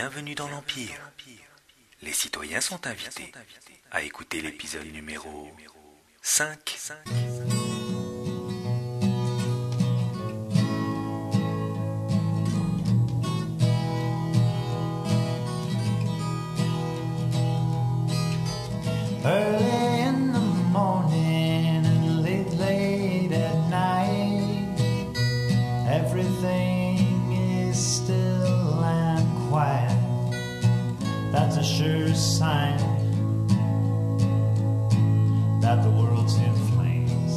Bienvenue dans l'Empire. Les citoyens sont invités à écouter l'épisode numéro 5. Sign that the world's in flames.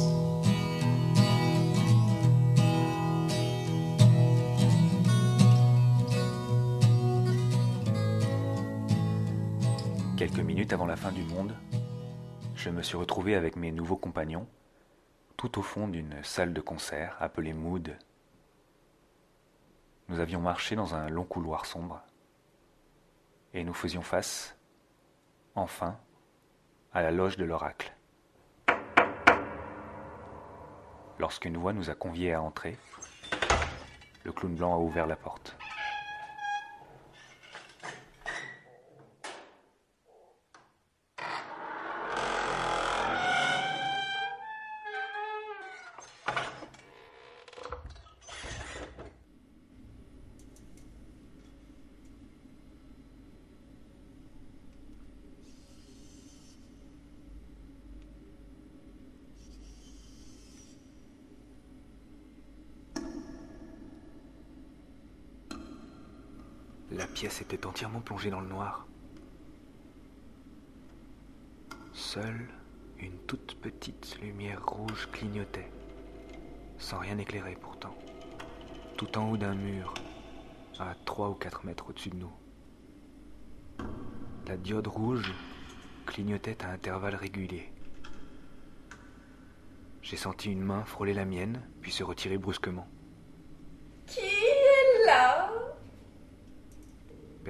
Quelques minutes avant la fin du monde, je me suis retrouvé avec mes nouveaux compagnons tout au fond d'une salle de concert appelée Mood. Nous avions marché dans un long couloir sombre et nous faisions face, enfin, à la loge de l'oracle. Lorsqu'une voix nous a conviés à entrer, le clown blanc a ouvert la porte. La pièce était entièrement plongée dans le noir. Seule une toute petite lumière rouge clignotait, sans rien éclairer pourtant, tout en haut d'un mur, à trois ou quatre mètres au-dessus de nous. La diode rouge clignotait à intervalles réguliers. J'ai senti une main frôler la mienne, puis se retirer brusquement. Qui est là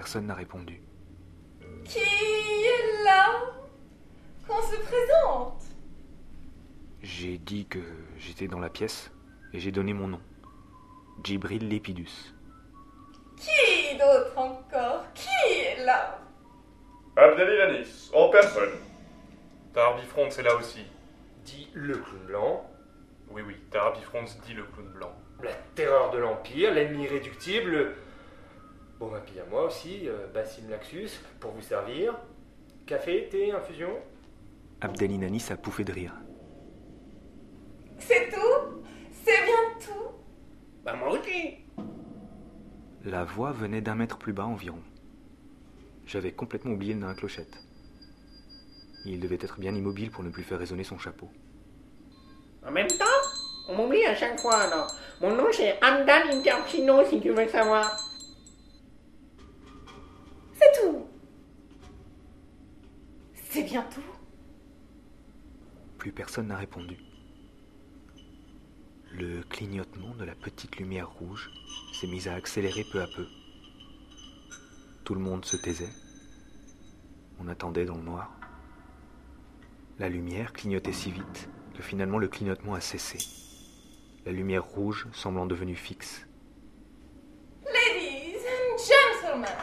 Personne n'a répondu. Qui est là Qu'on se présente? J'ai dit que j'étais dans la pièce et j'ai donné mon nom. Djibril Lepidus. Qui d'autre encore? Qui est là? Abdelilanis, en personne. Tarbifront, c'est là aussi. dit le clown blanc, Oui, oui, Tarbifront dit le clown blanc. la terreur de l'Empire, l'ennemi irréductible. Bon, bah, puis à moi aussi, euh, Bassim Laxus, pour vous servir. Café, thé, infusion? Abdelinanis a pouffé de rire. C'est tout? C'est bien tout? Bah moi aussi. La voix venait d'un mètre plus bas environ. J'avais complètement oublié le nain à clochette. Il devait être bien immobile pour ne plus faire résonner son chapeau. En même temps, on m'oublie à chaque fois alors. Mon nom c'est Amdan Interpino si tu veux savoir. C'est tout C'est bien tout Plus personne n'a répondu. Le clignotement de la petite lumière rouge s'est mis à accélérer peu à peu. Tout le monde se taisait. On attendait dans le noir. La lumière clignotait si vite que finalement le clignotement a cessé. La lumière rouge semblant devenue fixe. Ladies and gentlemen,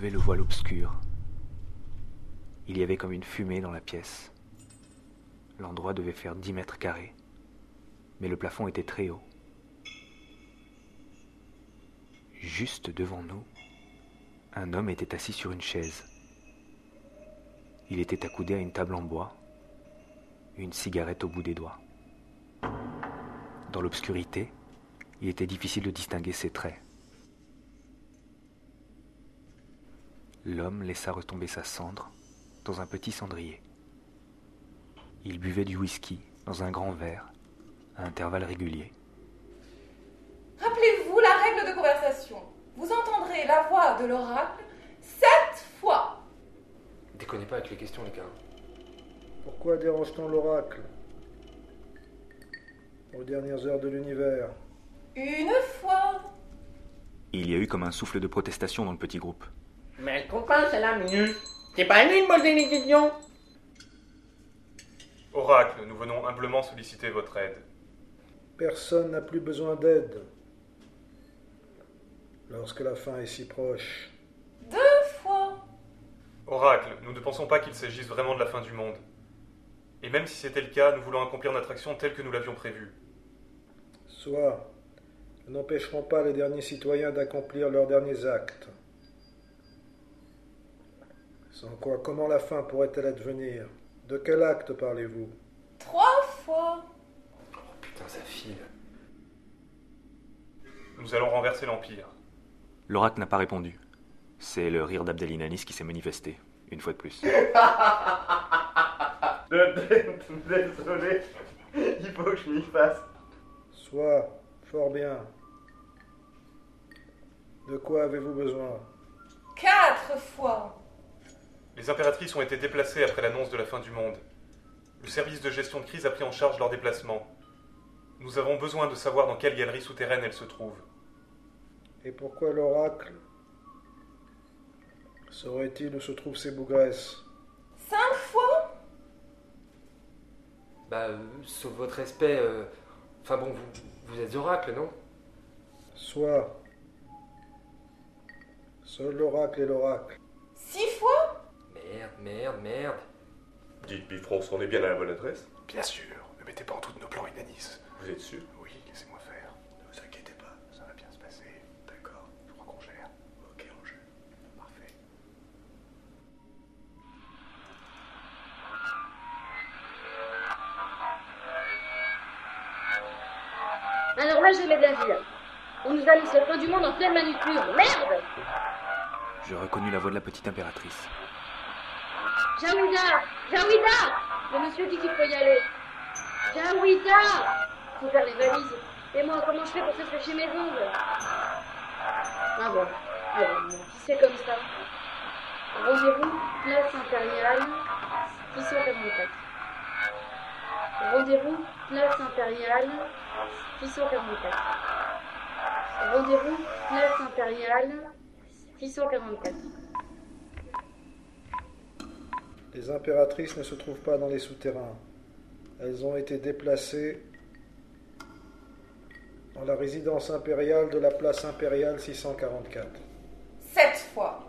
le voile obscur. Il y avait comme une fumée dans la pièce. L'endroit devait faire dix mètres carrés, mais le plafond était très haut. Juste devant nous, un homme était assis sur une chaise. Il était accoudé à une table en bois, une cigarette au bout des doigts. Dans l'obscurité, il était difficile de distinguer ses traits. L'homme laissa retomber sa cendre dans un petit cendrier. Il buvait du whisky dans un grand verre, à intervalles réguliers. Rappelez-vous la règle de conversation de l'oracle sept fois. Déconnez pas avec les questions, les gars. Pourquoi dérange-t-on l'oracle Aux dernières heures de l'univers? Une fois. Il y a eu comme un souffle de protestation dans le petit groupe. Mais elle comprend, celle-là, Minus. C'est pas à lui de poser les questions. Oracle, nous venons humblement solliciter votre aide. Personne n'a plus besoin d'aide. Lorsque la fin est si proche. Deux fois. Oracle, nous ne pensons pas qu'il s'agisse vraiment de la fin du monde. Et même si c'était le cas, nous voulons accomplir notre action telle que nous l'avions prévue. Soit, nous n'empêcherons pas les derniers citoyens d'accomplir leurs derniers actes. Sans quoi, comment la fin pourrait-elle advenir? De quel acte parlez-vous? Trois fois. Oh putain, ça file. Nous allons renverser l'Empire. L'oracle n'a pas répondu. C'est le rire d'Abdelinanis qui s'est manifesté, une fois de plus. Désolé, il faut que je m'y fasse. Soit, fort bien. De quoi avez-vous besoin? Quatre fois. Les impératrices ont été déplacées après l'annonce de la fin du monde. Le service de gestion de crise a pris en charge leur déplacement. Nous avons besoin de savoir dans quelle galerie souterraine elles se trouvent. Et pourquoi l'oracle Saurait-il où se trouvent ces bougresses? Cinq fois. Bah, euh, sauf votre respect. euh, Enfin bon, vous, vous êtes oracle, non? Soit. Seul l'oracle est l'oracle. Six fois? Merde, merde. Dites Bifrons, on est bien à la bonne adresse Bien sûr, ne mettez pas en doute nos plans, Inanis. Vous êtes sûr? Oui, laissez-moi faire. Ne vous inquiétez pas, ça va bien se passer. D'accord, je crois qu'on gère. Ok, on gère. Parfait. Alors là, j'ai mes avis. On nous annonce la fin du monde en pleine manucure. Merde Je reconnus la voix de la petite impératrice. Jawida Jawida Le monsieur dit qu'il faut y aller. Jawida Faut faire les valises. Et moi, comment je fais pour se chez mes ongles Ah bon. Ah bon, c'est comme ça. Rendez-vous, place impériale, 644. Rendez-vous, place impériale, 644. Rendez-vous, place impériale, 644. Les impératrices ne se trouvent pas dans les souterrains. Elles ont été déplacées dans la résidence impériale de la place impériale 644. Sept fois.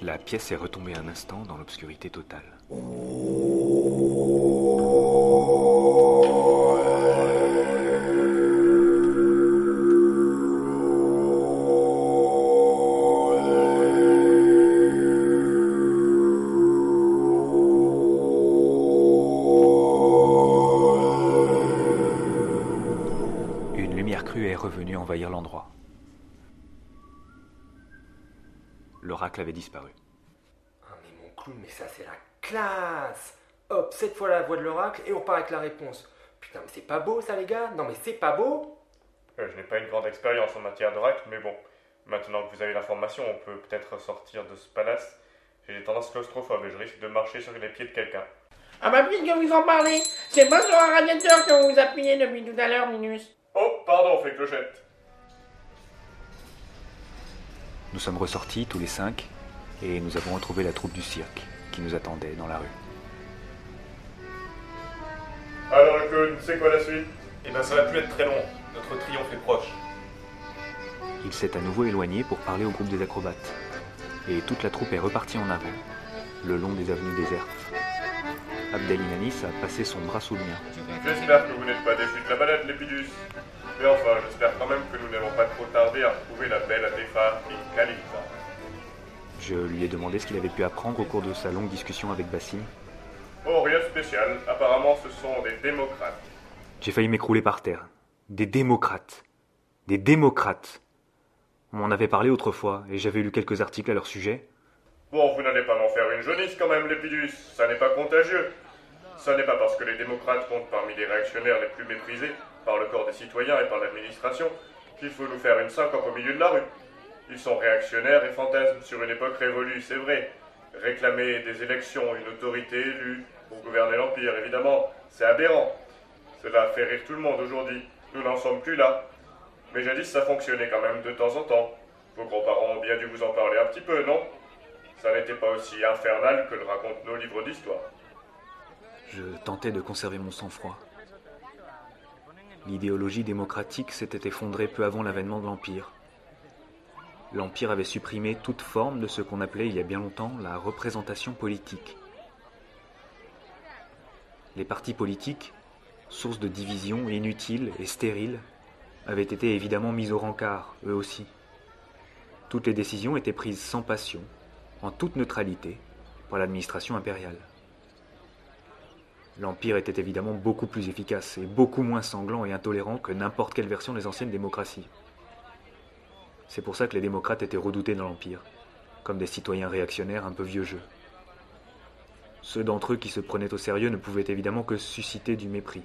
La pièce est retombée un instant dans l'obscurité totale. Une L'oracle avait disparu. Ah mais mon clown, mais ça c'est la classe Hop, cette fois la voix de l'oracle et on part avec la réponse. Putain, mais c'est pas beau ça les gars Non mais c'est pas beau Euh, Je n'ai pas une grande expérience en matière d'oracle, mais bon, maintenant que vous avez l'information, on peut peut-être sortir de ce palace. J'ai des tendances claustrophobes et je risque de marcher sur les pieds de quelqu'un. Ah bah puisque vous en parlez, c'est pas sur un radiateur que vous vous appuyez depuis tout à l'heure, Minus. Oh, pardon, fait clochette. Nous sommes ressortis tous les cinq et nous avons retrouvé la troupe du cirque qui nous attendait dans la rue. Alors le clown, c'est quoi la suite? Eh ben ça va plus être très long. Notre triomphe est proche. Il s'est à nouveau éloigné pour parler au groupe des acrobates. Et toute la troupe est repartie en avant, le long des avenues désertes. Abdelinanis a passé son bras sous le mien. J'espère que vous n'êtes pas déçus de la balade, Lépidus. Mais enfin, j'espère quand même que nous n'allons pas trop tarder à retrouver la belle Atefa et Kalita. Je lui ai demandé ce qu'il avait pu apprendre au cours de sa longue discussion avec Bassim. Oh, rien de spécial. Apparemment, ce sont des démocrates. J'ai failli m'écrouler par terre. Des démocrates. Des démocrates. On m'en avait parlé autrefois et j'avais lu quelques articles à leur sujet. Bon, vous n'allez pas m'en faire une jaunisse quand même, Lépidus. Ça n'est pas contagieux. Ça n'est pas parce que les démocrates comptent parmi les réactionnaires les plus méprisés par le corps des citoyens et par l'administration qu'il faut nous faire une syncope au milieu de la rue. Ils sont réactionnaires et fantasment sur une époque révolue, c'est vrai. Réclamer des élections, une autorité élue pour gouverner l'Empire, évidemment, c'est aberrant. Cela fait rire tout le monde aujourd'hui. Nous n'en sommes plus là. Mais jadis, ça fonctionnait quand même de temps en temps. Vos grands-parents ont bien dû vous en parler un petit peu, non? Ça n'était pas aussi infernal que le racontent nos livres d'histoire. Je tentais de conserver mon sang-froid. L'idéologie démocratique s'était effondrée peu avant l'avènement de l'Empire. L'Empire avait supprimé toute forme de ce qu'on appelait il y a bien longtemps la représentation politique. Les partis politiques, source de divisions inutiles et stériles, avaient été évidemment mis au rencard, eux aussi. Toutes les décisions étaient prises sans passion, en toute neutralité, par l'administration impériale. L'Empire était évidemment beaucoup plus efficace et beaucoup moins sanglant et intolérant que n'importe quelle version des anciennes démocraties. C'est pour ça que les démocrates étaient redoutés dans l'Empire, comme des citoyens réactionnaires un peu vieux jeu. Ceux d'entre eux qui se prenaient au sérieux ne pouvaient évidemment que susciter du mépris.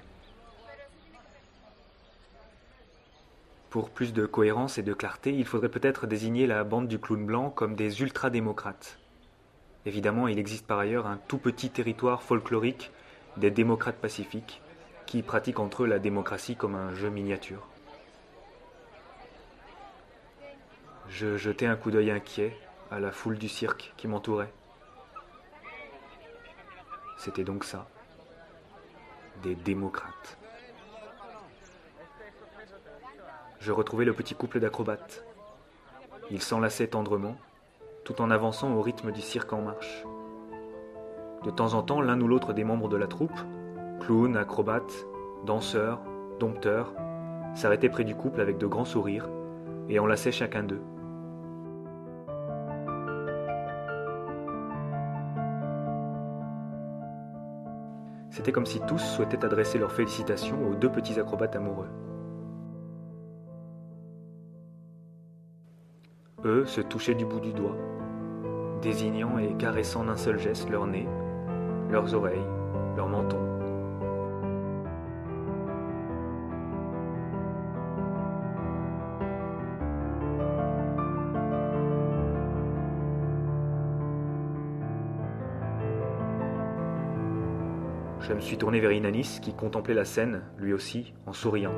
Pour plus de cohérence et de clarté, il faudrait peut-être désigner la bande du clown blanc comme des ultra-démocrates. Évidemment, il existe par ailleurs un tout petit territoire folklorique des démocrates pacifiques qui pratiquent entre eux la démocratie comme un jeu miniature. Je jetai un coup d'œil inquiet à la foule du cirque qui m'entourait. C'était donc ça, des démocrates. Je retrouvai le petit couple d'acrobates. Ils s'enlaçaient tendrement, tout en avançant au rythme du cirque en marche. De temps en temps, l'un ou l'autre des membres de la troupe, clown, acrobate, danseur, dompteur, s'arrêtait près du couple avec de grands sourires et enlaçait chacun d'eux. C'était comme si tous souhaitaient adresser leurs félicitations aux deux petits acrobates amoureux. Eux se touchaient du bout du doigt, désignant et caressant d'un seul geste leur nez, leurs oreilles, leur menton. Je me suis tourné vers Inanis qui contemplait la scène, lui aussi, en souriant.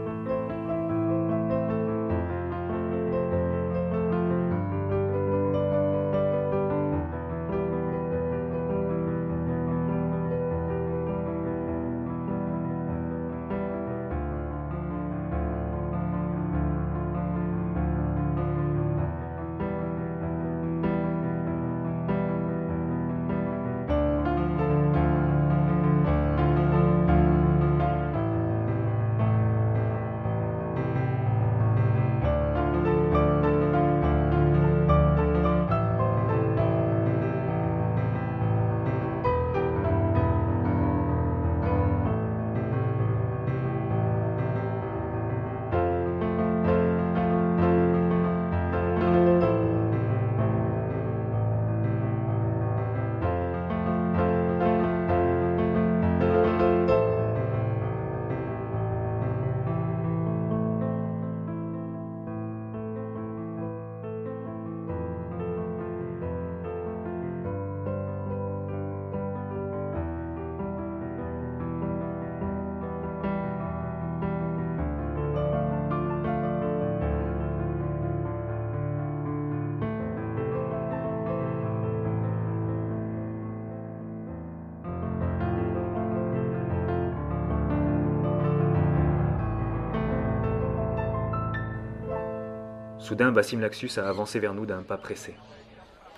Soudain, Bassim Laxus a avancé vers nous d'un pas pressé.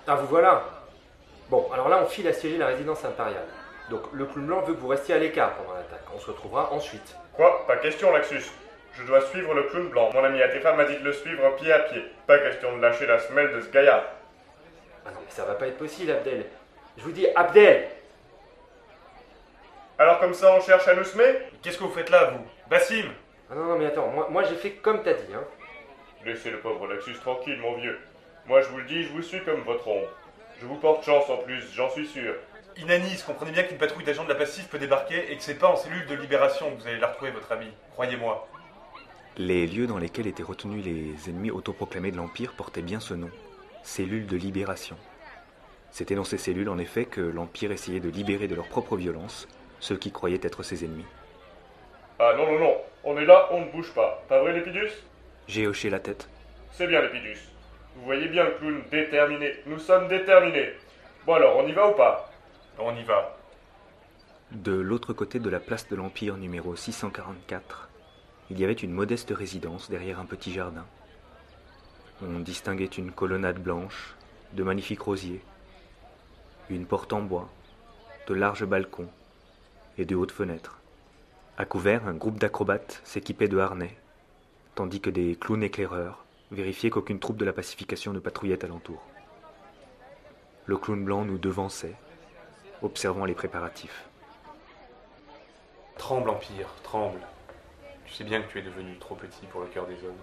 Ah, vous voilà Bon, alors là, on file assiéger la résidence impériale. Donc, le clown blanc veut que vous restiez à l'écart pendant l'attaque. On se retrouvera ensuite. Quoi? Pas question, Laxus. Je dois suivre le clown blanc. Mon ami Atefa m'a dit de le suivre pied à pied. Pas question de lâcher la semelle de ce gaillard. Ah non, mais ça va pas être possible, Abdel. Je vous dis, Abdel Alors comme ça, on cherche à nous semer? Qu'est-ce que vous faites là, vous? Bassim Ah non, non, mais attends, moi, moi j'ai fait comme t'as dit, hein. Laissez le pauvre Laxus tranquille, mon vieux. Moi, je vous le dis, je vous suis comme votre ombre. Je vous porte chance en plus, j'en suis sûr. Inanis, comprenez bien qu'une patrouille d'agents de la Passif peut débarquer et que c'est pas en cellule de libération que vous allez la retrouver, votre ami. Croyez-moi. Les lieux dans lesquels étaient retenus les ennemis autoproclamés de l'Empire portaient bien ce nom, cellules de libération. C'était dans ces cellules, en effet, que l'Empire essayait de libérer de leur propre violence ceux qui croyaient être ses ennemis. Ah non, non, non, on est là, on ne bouge pas. Pas vrai, Lépidus J'ai hoché la tête. C'est bien, Lépidus. Vous voyez bien le clown déterminé. Nous sommes déterminés. Bon alors, on y va ou pas? On y va. De l'autre côté de la place de l'Empire numéro 644, il y avait une modeste résidence derrière un petit jardin. On distinguait une colonnade blanche, de magnifiques rosiers, une porte en bois, de larges balcons et de hautes fenêtres. À couvert, un groupe d'acrobates s'équipait de harnais, tandis que des clowns éclaireurs vérifiaient qu'aucune troupe de la pacification ne patrouillait alentour. Le clown blanc nous devançait, observant les préparatifs. Tremble, Empire, tremble. Tu sais bien que tu es devenu trop petit pour le cœur des hommes.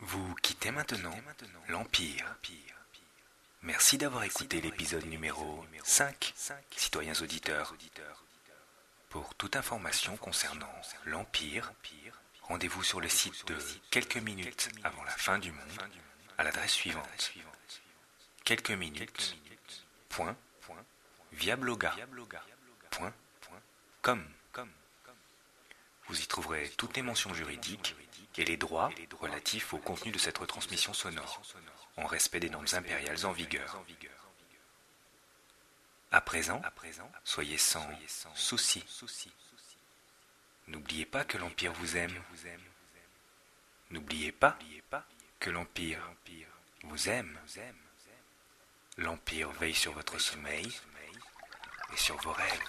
Vous quittez maintenant l'Empire. Merci d'avoir écouté l'épisode numéro 5, citoyens auditeurs. Pour toute information concernant l'Empire, rendez-vous sur le site de quelques minutes avant la fin du monde à l'adresse suivante. Quelques minutes. Point. Vous y trouverez toutes les mentions juridiques et les droits relatifs au contenu de cette retransmission sonore, en respect des normes impériales en vigueur. À présent, soyez sans souci. N'oubliez pas que l'Empire vous aime. N'oubliez pas que l'Empire vous aime. L'Empire veille sur votre sommeil et sur vos rêves.